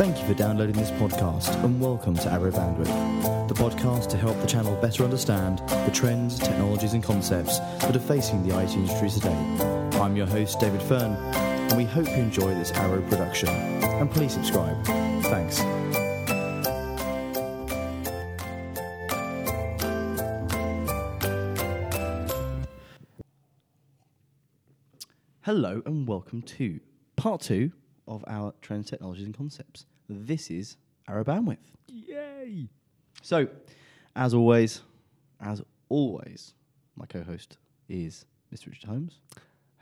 Thank you for downloading this podcast and welcome to Arrow Bandwidth, the podcast to help the channel better understand the trends, technologies, and concepts that are facing the IT industry today. I'm your host, David Fern, and we hope you enjoy this Arrow production. And please subscribe. Thanks. Hello and welcome to part two of our trends, technologies, and concepts. This is Arrow Bandwidth. Yay! So, as always, as always, my co-host is Mr. Richard Holmes.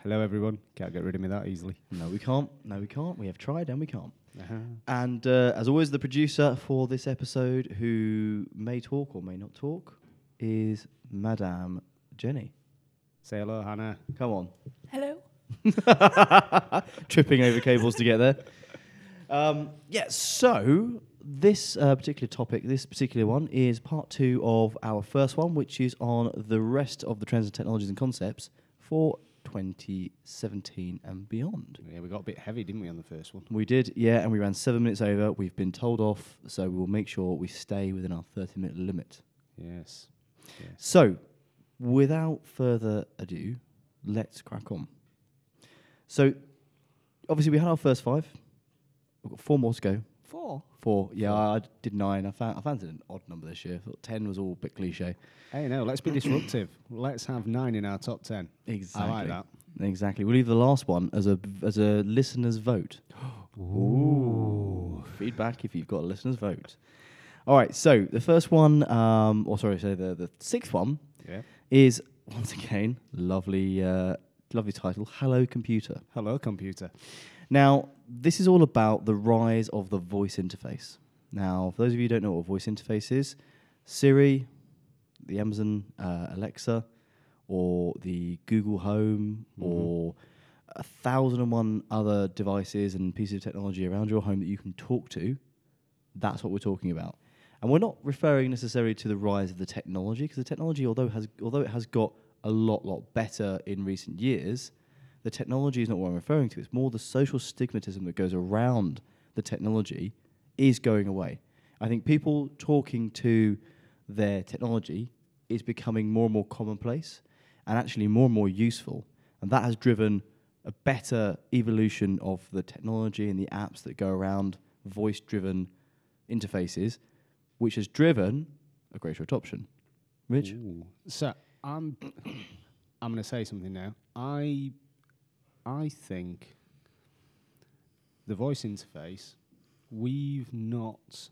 Hello, everyone. Can't get rid of me that easily. No, we can't. No, we can't. We have tried and we can't. Uh-huh. And uh, as always, the producer for this episode, who may talk or may not talk, is Madame Jenny. Say hello, Hannah. Come on. Hello. tripping over cables to get there. Um, yeah, so this uh, particular topic, this particular one, is part two of our first one, which is on the rest of the trends and technologies and concepts for 2017 and beyond. Yeah, we got a bit heavy, didn't we, on the first one? We did, yeah, and we ran seven minutes over. We've been told off, so we'll make sure we stay within our 30 minute limit. Yes. yes. So, without further ado, let's crack on. So, obviously, we had our first five. We've got four more to go. Four. Four. Yeah, I, I did nine. I found I fancied an odd number this year. I thought ten was all a bit cliche. Hey, no, let's be disruptive. Let's have nine in our top ten. Exactly. I like that. Exactly. We'll leave the last one as a as a listener's vote. Ooh. Feedback if you've got a listener's vote. All right. So the first one, um, or sorry, so the the sixth one Yeah. is once again lovely, uh, lovely title. Hello, computer. Hello, computer. Now, this is all about the rise of the voice interface. Now, for those of you who don't know what a voice interface is, Siri, the Amazon uh, Alexa, or the Google Home, Mhm. or a thousand and one other devices and pieces of technology around your home that you can talk to, that's what we're talking about. And we're not referring necessarily to the rise of the technology, because the technology, although has although it has got a lot, lot better in recent years, the technology is not what I'm referring to. It's more the social stigmatism that goes around the technology is going away. I think people talking to their technology is becoming more and more commonplace and actually more and more useful. And that has driven a better evolution of the technology and the apps that go around voice driven interfaces, which has driven a greater adoption. Rich? Ooh. So I'm I'm going to say something now. I I think the voice interface we've not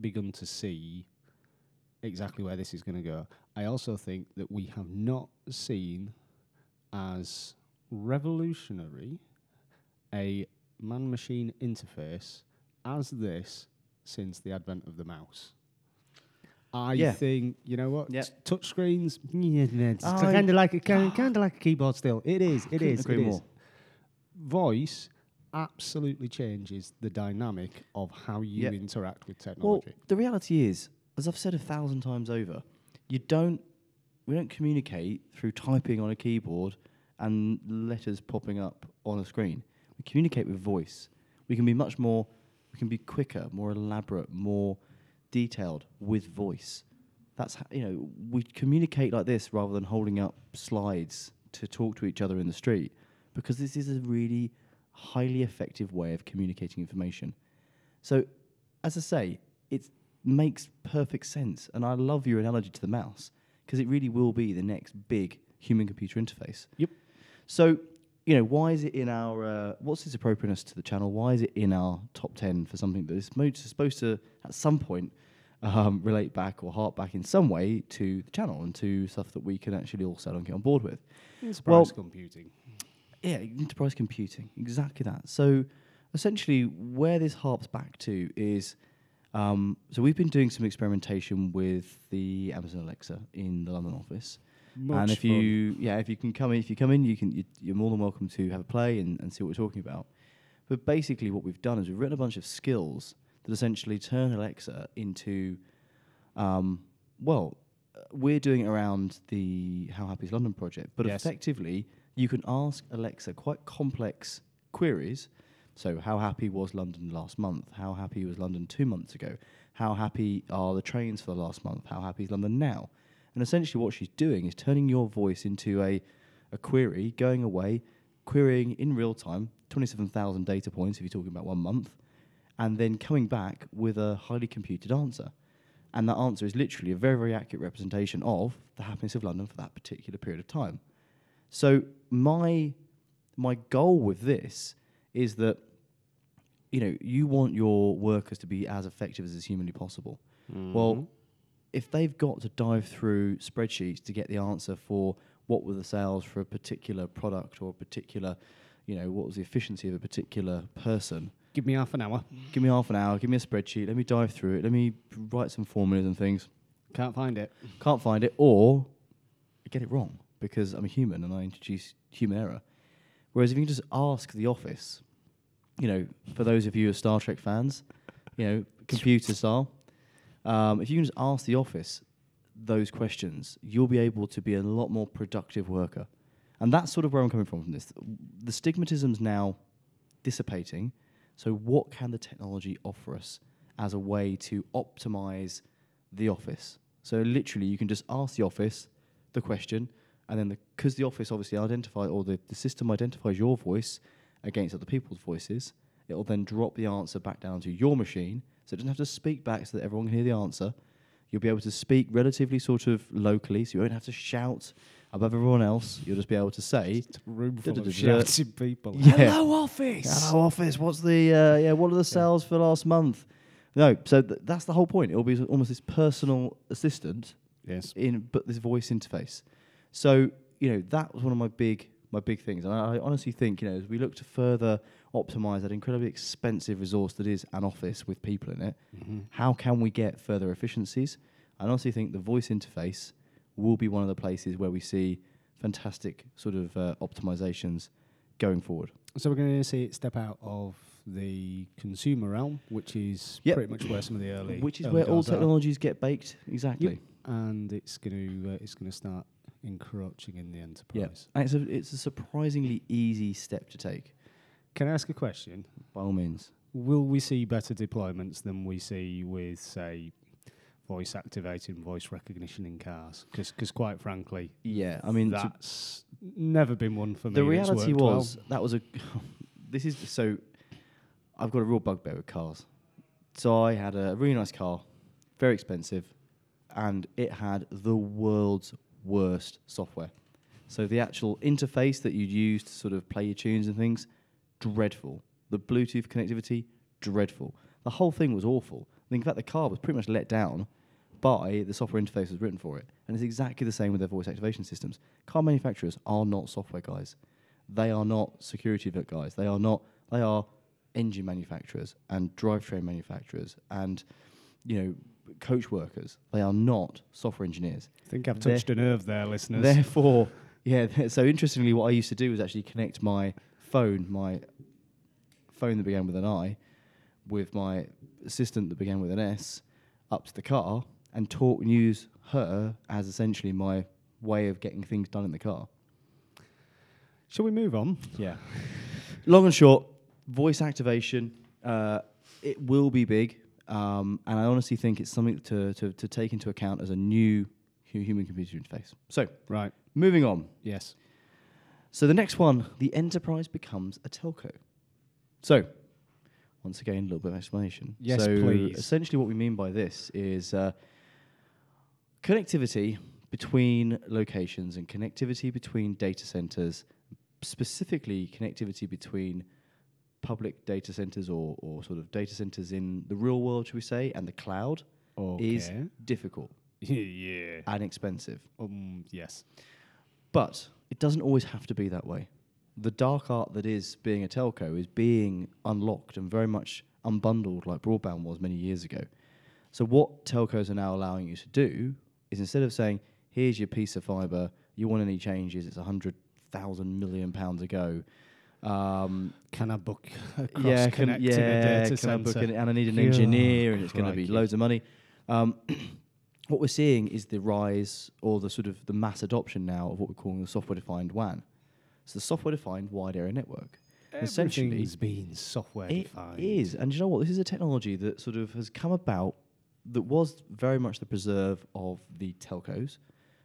begun to see exactly where this is going to go. I also think that we have not seen as revolutionary a man machine interface as this since the advent of the mouse. I Yeah. think you know what Yeah. touch screens. It's I- kind of like a kind of like a keyboard. Still, it is. It is. agree it is. more. Voice absolutely changes the dynamic of how you Yep. interact with technology. Well, technology. the reality is, as I've said a thousand times over, you don't we don't communicate through typing on a keyboard and letters popping up on a screen. We communicate with voice. We can be much more we can be quicker, more elaborate, more detailed with voice. That's how, you know, we communicate like this rather than holding up slides to talk to each other in the street because this is a really highly effective way of communicating information. So, as I say, it makes perfect sense. And I love your analogy to the mouse because it really will be the next big human computer interface. Yep. So, you know, why is it in our, uh, what's its appropriateness to the channel? Why is it in our top 10 for something that is supposed to, at some point, um, relate back or hark back in some way to the channel and to stuff that we can actually all settle and get on board with? Enterprise well- computing. Yeah, enterprise computing, exactly that. So essentially, where this harps back to is um, so we've been doing some experimentation with the Amazon Alexa in the London office. And Much if you, yeah, if you can come in, if you come in, you can. You, you're more than welcome to have a play and, and see what we're talking about. But basically, what we've done is we've written a bunch of skills that essentially turn Alexa into, um, well, uh, we're doing it around the How Happy is London project, but Yes. effectively, you can ask Alexa quite complex queries So, how happy was London last month? How happy was London two months ago? How happy are the trains for the last month? How happy is London now? And essentially, what she's doing is turning your voice into a, a query, going away, querying in real time 27,000 data points if you're talking about one month, and then coming back with a highly computed answer. And that answer is literally a very, very accurate representation of the happiness of London for that particular period of time. So my my goal with this is that you know you want your workers to be as effective as is humanly possible. Well, mm-hmm. If they've got to dive through spreadsheets to get the answer for what were the sales for a particular product or a particular, you know, what was the efficiency of a particular person, Give me half an hour. give me half an hour, give me a spreadsheet, let me dive through it, let me write some formulas and things. Can't find it. Can't find it, or I get it wrong because I'm a human and I introduce human error. Whereas if you can just ask the office, you know, for those of you who are Star Trek fans, you know, computer style, um, if you can just ask the office those questions, you'll be able to be a lot more productive worker. And that's sort of where I'm coming from from this. The stigmatism's now dissipating. So, what can the technology offer us as a way to optimize the office? So, literally, you can just ask the office the question, and then because the, office obviously identifies, or the, the system identifies your voice against other people's voices, it will then drop the answer back down to your machine. So, it doesn't have to speak back so that everyone can hear the answer. You'll be able to speak relatively sort of locally, so you won't have to shout above everyone else. You'll just be able to say, room full of shouting people. Yeah. Hello, office. Hello, office. What's the uh, yeah? What are the sales for last month? No, so th- that's the whole point. It will be almost this personal assistant Yes. in, but this voice interface. So you know that was one of my big my big things, and I, I honestly think you know as we look to further optimize that incredibly expensive resource that is an office with people in it, Mm-hmm. how can we get further efficiencies? I honestly think the voice interface will be one of the places where we see fantastic sort of uh, optimizations going forward. So we're going to see it step out of the consumer realm, which is Yep. pretty much where some of the early, Which is early where all goals are. technologies get baked. Exactly. and it's going to uh, it's going to start encroaching in the enterprise. And it's a, it's a surprisingly easy step to take, Can I ask a question? by all means. Will we see better deployments than we see with, say, voice activating voice recognition in cars? Because, quite frankly, Yeah. I mean, that's never been one for me. the reality worked well. was that was a. this is so. I've got a real bugbear with cars. So I had a really nice car, very expensive, and it had the world's worst software. So the actual interface that you'd use to sort of play your tunes and things, dreadful. The Bluetooth connectivity, dreadful. The whole thing was awful. In fact, the car was pretty much let down by the software interface was written for it. And it's exactly the same with their voice activation systems. Car manufacturers are not software guys. They are not security guys. They are not. They are engine manufacturers and drivetrain manufacturers and you know coach workers. They are not software engineers. I think I've They're- touched a nerve there, listeners. Therefore, yeah. So interestingly, what I used to do was actually connect my phone, my phone that began with an I, with my assistant that began with an S, up to the car and talk and use her as essentially my way of getting things done in the car. Shall we move on? Yeah. Long and short, voice activation. Uh, it will be big, um, and I honestly think it's something to, to, to take into account as a new hu- human-computer interface. So, Right. moving on. Yes. So the next one, the enterprise becomes a telco. So, once again, a little bit of explanation. Yes, so please. Essentially, what we mean by this is uh, connectivity between locations and connectivity between data centers, specifically connectivity between public data centers or, or sort of data centers in the real world, should we say, and the cloud is difficult yeah. and expensive. Um. Yes. But it doesn't always have to be that way. The dark art that is being a telco is being unlocked and very much unbundled like broadband was many years ago. So what telcos are now allowing you to do is instead of saying, here's your piece of fibre, you want any changes, it's a hundred thousand million pounds ago. Um, Can I book a cross yeah, can, yeah, data can I book an, and I need an engineer, and it's going to be loads of money. Um, what we're seeing is the rise or the sort of the mass adoption now of what we're calling the software-defined WAN. So the software-defined wide area network. Essentially, Everything's been software-defined. is, and you know what? This is a technology that sort of has come about that was very much the preserve of the telcos,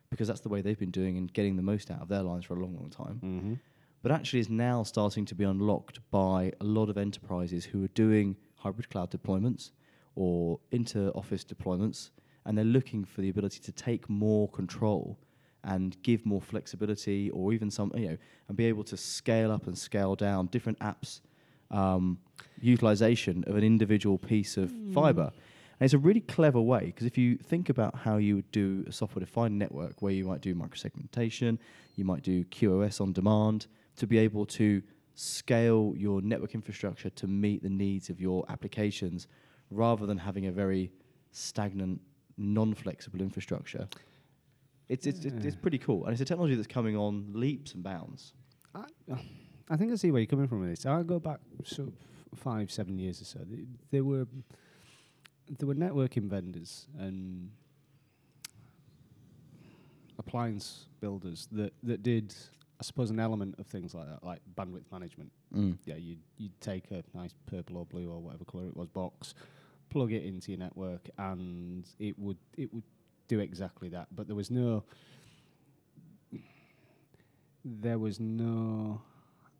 because that's the way they've been doing and getting the most out of their lines for a long, long time. Mm-hmm. But actually, is now starting to be unlocked by a lot of enterprises who are doing hybrid cloud deployments or inter-office deployments, and they're looking for the ability to take more control and give more flexibility, or even some, you know, and be able to scale up and scale down different apps um, utilization of an individual piece of fiber. And it's a really clever way because if you think about how you would do a software-defined network, where you might do microsegmentation, you might do QoS on demand, to be able to scale your network infrastructure to meet the needs of your applications, rather than having a very stagnant, non-flexible infrastructure. It's, it's, it's, it's pretty cool, and it's a technology that's coming on leaps and bounds. I, I think I see where you're coming from with this. I go back sort of five, seven years or so. th- There were there were networking vendors and appliance builders that, that did, I suppose, an element of things like that, like bandwidth management. Mm. Yeah, you'd, you'd take a nice purple or blue or whatever colour it was box, plug it into your network, and it would it would do exactly that. But there was no there was no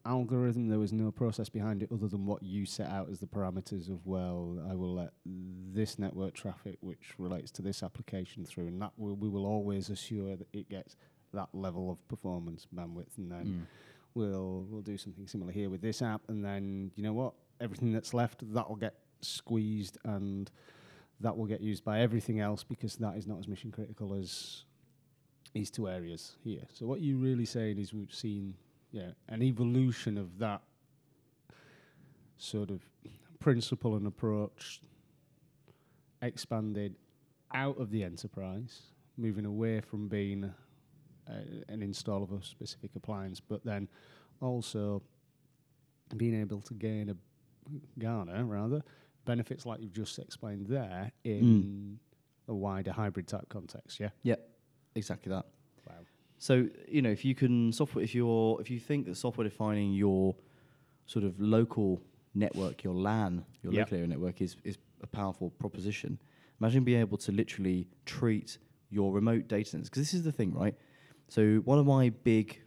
algorithm, there was no process behind it other than what you set out as the parameters of, well, I will let this network traffic, which relates to this application through, and that will, we will always assure that it gets that level of performance bandwidth, and then Mm. we'll we'll do something similar here with this app, and then you know what, everything that's left that will get squeezed, and that will get used by everything else because that is not as mission critical as these two areas here. So what you're really saying is we've seen yeah an evolution of that sort of principle and approach expanded out of the enterprise, moving away from being an install of a specific appliance, but then also being able to gain a garner rather benefits like you've just explained there in hmm. a wider hybrid type context. Yeah. Exactly that. Wow. So you know, if you can software, if you're, if you think that software defining your sort of local network, your LAN, your Yep. local area network is is a powerful proposition. Imagine being able to literally treat your remote data centers because this is the thing, right? So one of my big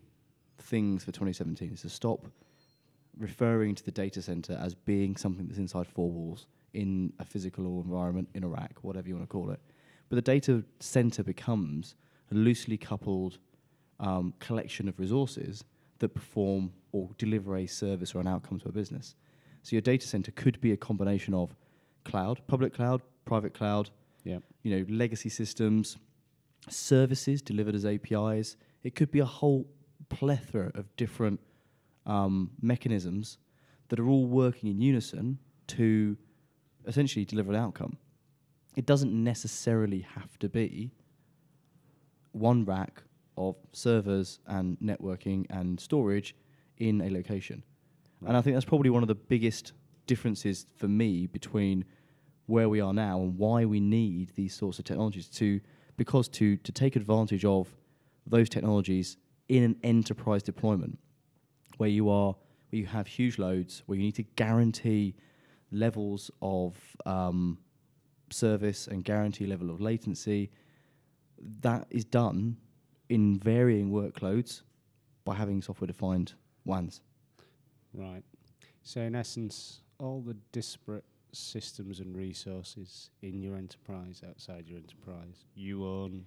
things for 2017 is to stop referring to the data center as being something that's inside four walls in a physical environment in a rack, whatever you want to call it. But the data center becomes a loosely coupled um, collection of resources that perform or deliver a service or an outcome to a business. So your data center could be a combination of cloud, public cloud, private cloud, Yeah. you know, legacy systems, services delivered as APIs. It could be a whole plethora of different um, mechanisms that are all working in unison to essentially deliver an outcome. It doesn't necessarily have to be one rack of servers and networking and storage in a location. And I think that's probably one of the biggest differences for me between where we are now and why we need these sorts of technologies to because to to take advantage of those technologies in an enterprise deployment where you are where you have huge loads where you need to guarantee levels of um, service and guarantee level of latency that is done in varying workloads by having software defined WANs. Right. So in essence, all the disparate systems and resources in your enterprise, outside your enterprise, you own,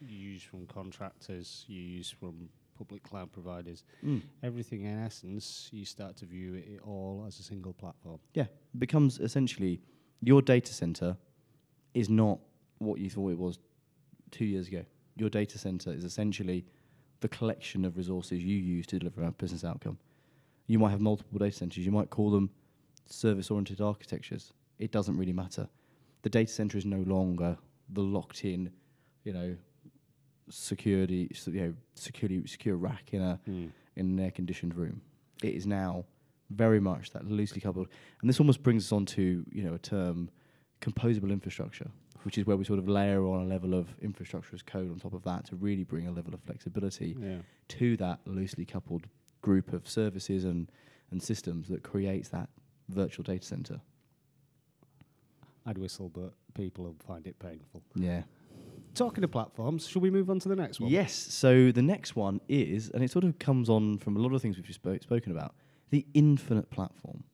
you use from contractors, you use from public cloud providers. Hmm. Everything in essence, you start to view it all as a single platform. Yeah, it becomes essentially your data center is not what you thought it was two years ago. Your data center is essentially the collection of resources you use to deliver a business outcome. You might have multiple data centers. You might call them service-oriented architectures. It doesn't really matter. The data center is no longer the locked-in, you know, security, you know, security secure rack in a hmm. in an air-conditioned room. It is now very much that loosely coupled, and this almost brings us on to you know a term, composable infrastructure, which is where we sort of layer on a level of infrastructure as code on top of that to really bring a level of flexibility Yeah. to that loosely coupled group of services and and systems that creates that virtual data center. I'd whistle, but people will find it painful. Yeah. Talking of platforms, shall we move on to the next one? Yes. So the next one is, and it sort of comes on from a lot of things we've just spoken about, the infinite platform.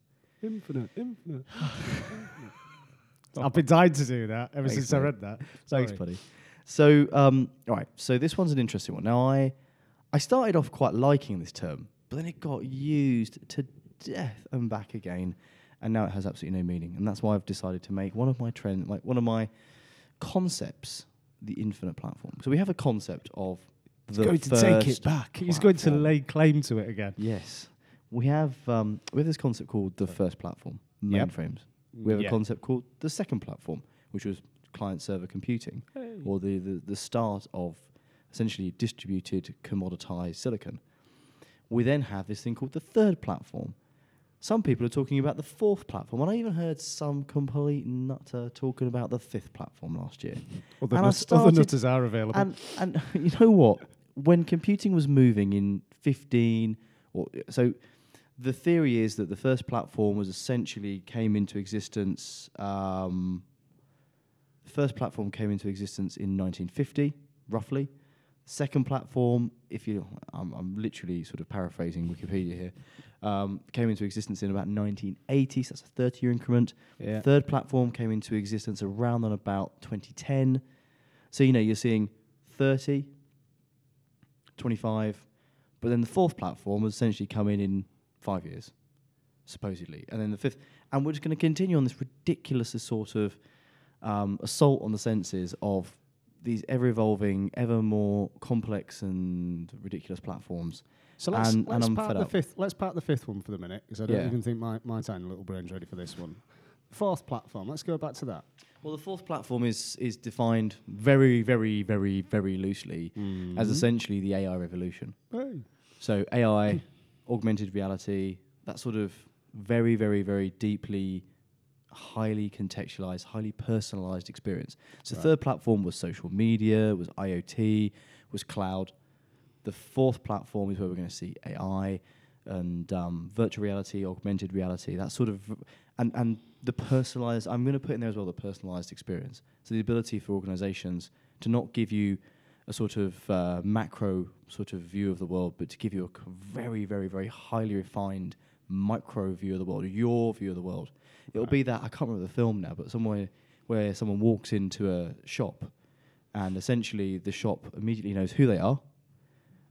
Infinite, infinite. infinite. I've been dying to do that ever Thanks, since I read that. Thanks, buddy. So, um, all right. So this one's an interesting one. Now, I I started off quite liking this term, but then it got used to death and back again, and now it has absolutely no meaning. And that's why I've decided to make one of my trend, like one of my concepts, the infinite platform. So we have a concept of He's the going to take it back. He's going to lay claim to it again. Yes, we have um, we have this concept called the first platform, Yep. mainframes. We have Yeah. a concept called the second platform, which was client server computing, or the, the the start of essentially distributed commoditized silicon. We then have this thing called the third platform. Some people are talking about the fourth platform, and I even heard some complete nutter talking about the fifth platform last year. And I nuts, other nutters are available. And and you know what? When computing was moving in 15 or so the theory is that the first platform was essentially came into existence um, the first platform came into existence in 1950 roughly second platform if you I'm, I'm literally sort of paraphrasing wikipedia here um, came into existence in about 1980 so that's a 30 year increment yeah. Third platform came into existence around and about 2010. So, you know, you're seeing 30, 25, but then the fourth platform was essentially come in in five years, supposedly. And then the fifth, and we're just going to continue on this ridiculous sort of um, assault on the senses of these ever evolving, ever more complex and ridiculous platforms. So let's, and- let's and I'm park fed the up. fifth. Let's park the fifth one for the minute because I don't Yeah. even think my, my tiny little brain's ready for this one. Fourth platform. Let's go back to that. Well, the fourth platform is is defined very, very, very, very loosely as mm-hmm. essentially the AI revolution. Hey. So AI, augmented reality, that sort of very, very, very deeply, highly contextualized, highly personalized experience. So Right. third platform was social media, was IoT, was cloud. The fourth platform is where we're going to see AI and um, virtual reality, augmented reality, that sort of, and and the personalized. I'm going to put in there as well the personalized experience. So the ability for organizations to not give you a sort of uh, macro sort of view of the world, but to give you a very, very, very highly refined micro view of the world, your view of the world. It'll Right. be that I can't remember the film now, but somewhere where someone walks into a shop, and essentially the shop immediately knows who they are,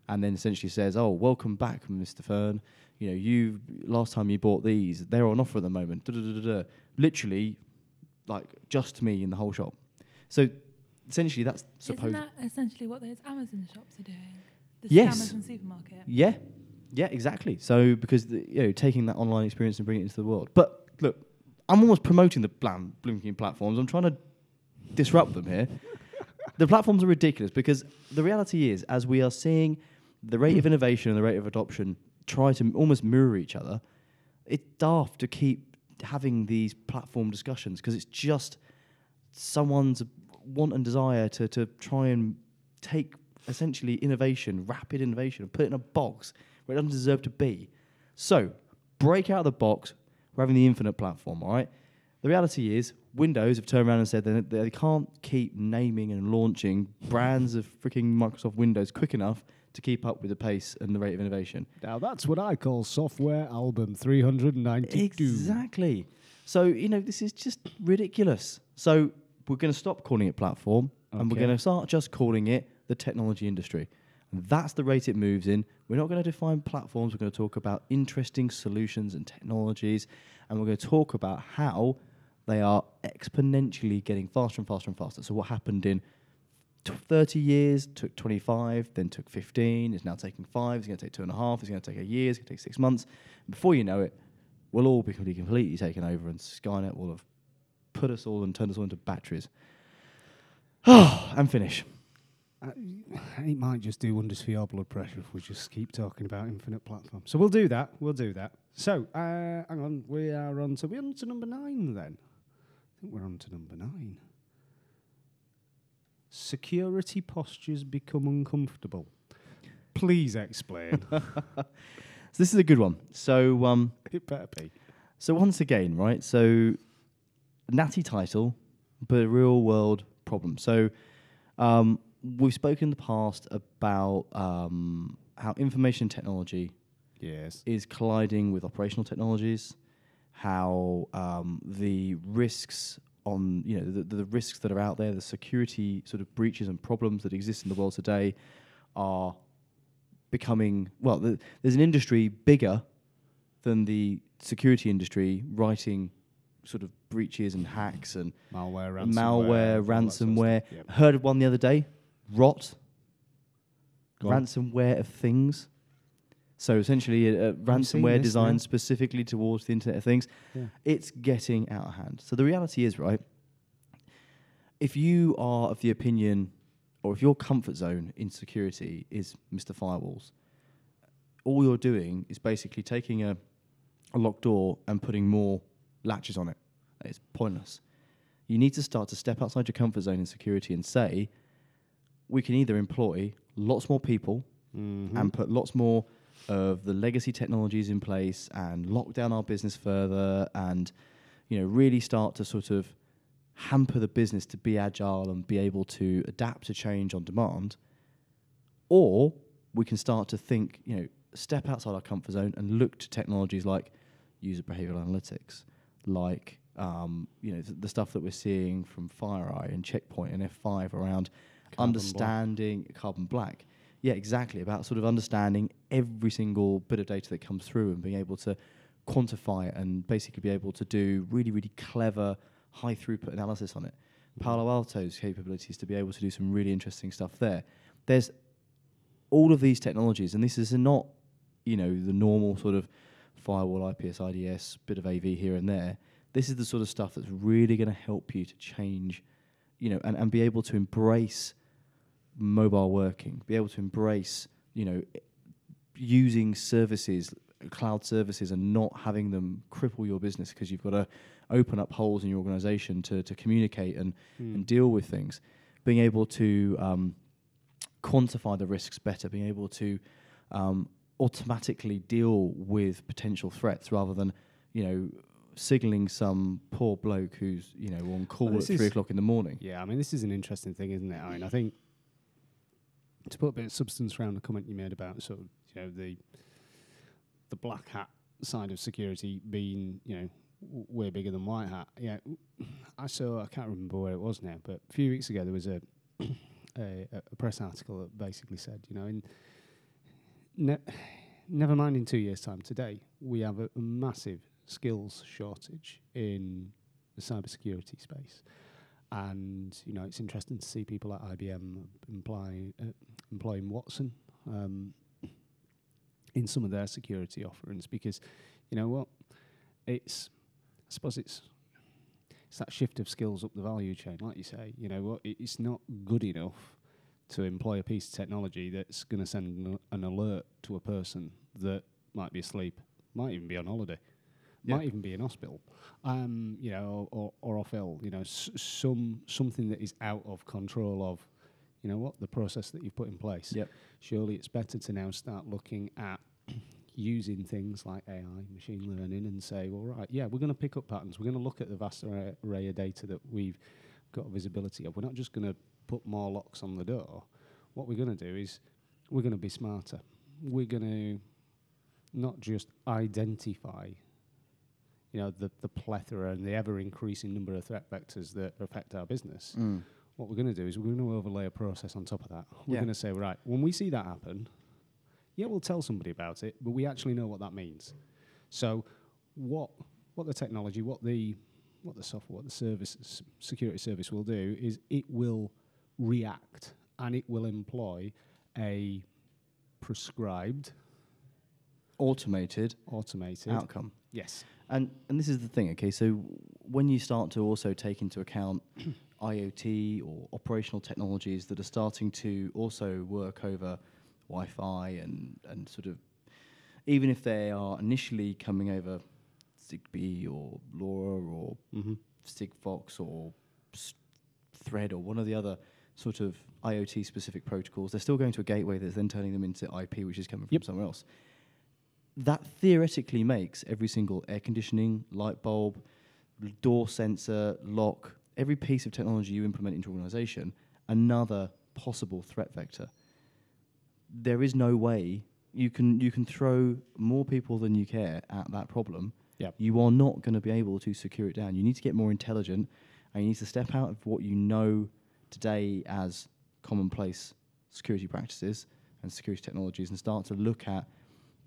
and then essentially says, "Oh, welcome back, Mr. Fern. You know, you last time you bought these, they're on offer at the moment." Da-da-da-da-da. Literally, like just me in the whole shop. So essentially, that's supposed. Isn't that essentially what those Amazon shops are doing? The Yes. Amazon supermarket. Yeah, yeah, exactly. So because the, you know taking that online experience and bringing it into the world. But look, I'm almost promoting the blam blinking platforms. I'm trying to disrupt them here. the platforms are ridiculous because the reality is, as we are seeing the rate of innovation and the rate of adoption try to almost mirror each other, it's daft to keep having these platform discussions because it's just someone's want and desire to, to try and take essentially innovation, rapid innovation, and put it in a box where it doesn't deserve to be. So, break out of the box. We're having the infinite platform, all right? The reality is, Windows have turned around and said that they can't keep naming and launching brands of freaking Microsoft Windows quick enough to keep up with the pace and the rate of innovation. Now that's what I call software album 392. Exactly. So, you know, this is just ridiculous. So, we're going to stop calling it platform and we're going to start just calling it the technology industry. And that's the rate it moves in. We're not going to define platforms. We're going to talk about interesting solutions and technologies. And we're going to talk about how they are exponentially getting faster and faster and faster. So, what happened in 30 years, took 25, then took 15, is now taking five, it's going to take two and a half, it's going to take a year, it's going to take six months. Before you know it, we'll all be completely, completely taken over, and Skynet will have put us all and turned us all into batteries. Oh, and finish. Uh, it might just do wonders for your blood pressure if we just keep talking about infinite platforms. So we'll do that. We'll do that. So, uh, hang on. We are on to, we're on to number nine then. I think we're on to number nine. Security postures become uncomfortable. Please explain. So this is a good one. So um, It better be. so once again, right? So natty title, but a real world problem. So um, we've spoken in the past about um, how information technology Yes. is colliding with operational technologies, how um, the risks on you know the, the risks that are out there, the security sort of breaches and problems that exist in the world today, are becoming well. The, there's an industry bigger than the security industry writing sort of breaches and hacks and Malware, ransomware. malware, all sort of ransomware. Yep. Heard of one the other day? Rot. Go on. ransomware of things. So essentially, a ransomware designed now. specifically towards the Internet of Things. Yeah. It's getting out of hand. So the reality is, right? If you are of the opinion, or if your comfort zone in security is Mr. Firewalls, all you're doing is basically taking a, a locked door and putting more latches on it. It's pointless. You need to start to step outside your comfort zone in security and say, we can either employ lots more people Mhm. and put lots more of the legacy technologies in place and lock down our business further and you know really start to sort of hamper the business to be agile and be able to adapt to change on demand or we can start to think you know step outside our comfort zone and look to technologies like user behavioral analytics like um, you know th- the stuff that we're seeing from FireEye and Checkpoint and F5 around Carbon black. understanding carbon black. Yeah, exactly. About sort of understanding every single bit of data that comes through and being able to quantify it and basically be able to do really, really clever, high throughput analysis on it. Palo Alto's capabilities to be able to do some really interesting stuff there. There's all of these technologies, and this is not, you know, the normal sort of firewall, IPS, IDS, bit of AV here and there. This is the sort of stuff that's really going to help you to change, you know, and, and be able to embrace mobile working, be able to embrace, you know, using services, cloud services, and not having them cripple your business because you've got to open up holes in your organization to, to communicate and, Hmm. and deal with things. Being able to um, quantify the risks better, being able to um, automatically deal with potential threats rather than, you know, signaling some poor bloke who's, you know, on call Well, at three o'clock in the morning. Yeah, I mean, this is an interesting thing, isn't it? I mean, I think to put a bit of substance around the comment you made about sort of, you know, the the black hat side of security being, you know, w- way bigger than white hat. Yeah, I saw. I can't remember where it was now, but a few weeks ago there was a a, a press article that basically said, you know, in ne- never mind in two years' time, today we have a, a massive skills shortage in the cybersecurity space. And you know, it's interesting to see people at IBM imply, uh, employing Watson um, in some of their security offerings because, you know what, it's I suppose it's it's that shift of skills up the value chain, like you say. You know what, it's not good enough to employ a piece of technology that's going to send an, an alert to a person that might be asleep, might even be on holiday, Yeah. might even be in hospital, um, you know, or, or off ill. You know, s- some something that is out of control of, you know, what the process that you've put in place. Yep. Surely it's better to now start looking at using things like AI, machine learning, and say, well, right, yeah, we're going to pick up patterns. We're going to look at the vast array, array of data that we've got visibility of. We're not just going to put more locks on the door. What we're going to do is we're going to be smarter. We're going to not just identify, you know, the, the plethora and the ever increasing number of threat vectors that affect our business. Mm. What we're going to do is we're going to overlay a process on top of that. We're Yeah. going to say, right, when we see that happen, yeah, we'll tell somebody about it, but we actually know what that means. So, what what the technology, what the what the software, what the service security service will do is it will react and it will employ a prescribed, Automated automated. outcome. Yes. And and this is the thing, okay? So when you start to also take into account IoT or operational technologies that are starting to also work over Wi-Fi and and sort of even if they are initially coming over Zigbee or LoRa or Mm-hmm. Sigfox or Thread or one of the other sort of IoT specific protocols, they're still going to a gateway that's then turning them into IP, which is coming from Yep. somewhere else. That theoretically makes every single air conditioning, light bulb, door sensor, lock, every piece of technology you implement into an organization another possible threat vector. There is no way you can you can throw more people than you care at that problem. Yep. You are not going to be able to secure it down. You need to get more intelligent and you need to step out of what you know today as commonplace security practices and security technologies and start to look at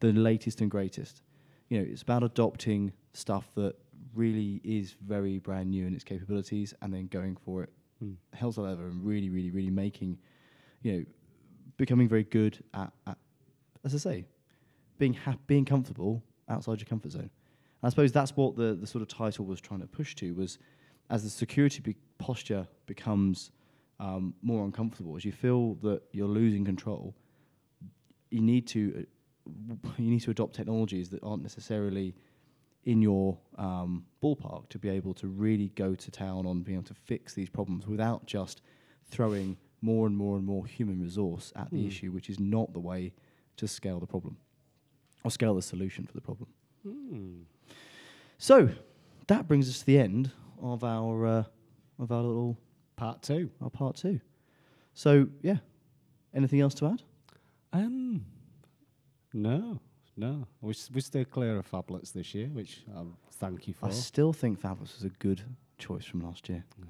the latest and greatest. You know, it's about adopting stuff that really is very brand new in its capabilities and then going for it Mm. hell's a leather and really, really, really making, you know, becoming very good at, at as I say, being ha- being comfortable outside your comfort zone. And I suppose that's what the, the sort of title was trying to push to was as the security be- posture becomes um, more uncomfortable, as you feel that you're losing control, you need to uh, you need to adopt technologies that aren't necessarily in your um, ballpark to be able to really go to town on being able to fix these problems without just throwing more and more and more human resource at the Hmm. issue, which is not the way to scale the problem or scale the solution for the problem. Mm. So that brings us to the end of our uh, of our little Part two. our part two. So yeah, anything else to add? Um, no, no. We s- we stay clear of phablets this year, which I'll thank you for. I still think phablets was a good choice from last year. Ah,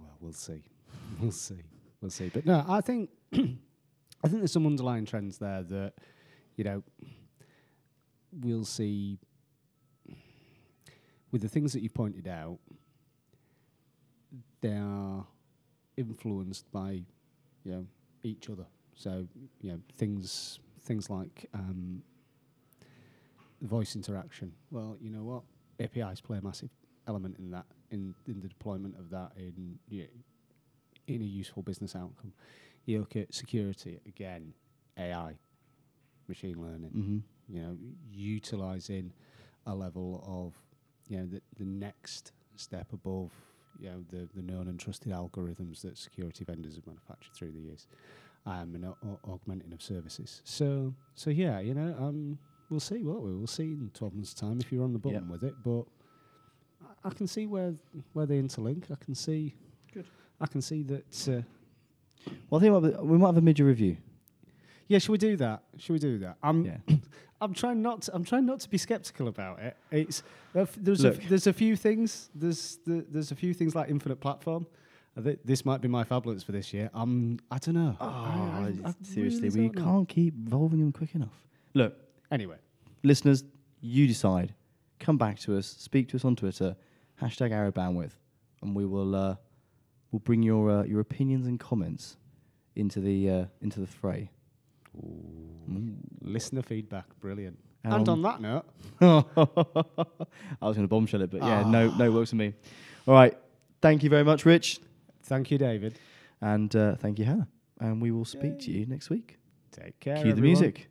well, we'll see. we'll see. We'll see. But no, I think I think there's some underlying trends there that you know we'll see with the things that you pointed out. They are influenced by you know each other. So you know things things like um, voice interaction. Well, you know what APIs play a massive element in that in in the deployment of that in in a useful business outcome. You look at security again, AI, machine learning. Mm-hmm. You know, utilizing a level of you know the the next step above you know the the known and trusted algorithms that security vendors have manufactured through the years, um, and au- au- augmenting of services. So so yeah, you know, um, we'll see what we will see in twelve months' time if you're on the button Yep. with it, but. I- I can see where where they interlink. I can see. Good. I can see that. Uh, Well, I think we might- we might have a mid-year review. yeah, should we do that? Should we do that? I'm. Yeah. I'm trying not. To, I'm trying not to be skeptical about it. It's uh, f- there's a, Look. f- there's a few things. There's the, there's a few things like infinite platform. I this might be my phablets for this year. I'm. I don't know. I- I- I Oh, seriously, really we don't know. can't keep evolving them quick enough. Look, Anyway, listeners, you decide. Come back to us. Speak to us on Twitter. Hashtag Arrow Bandwidth, and we will uh, we'll bring your uh, your opinions and comments into the uh, into the fray. listener feedback, brilliant. And And, on- on that note, I was going to bombshell it, but yeah, no, no, works for me. All right, thank you very much, Rich, thank you, David. and uh, thank you, Hannah, and we will speak to you next week. Take care. Cue the music.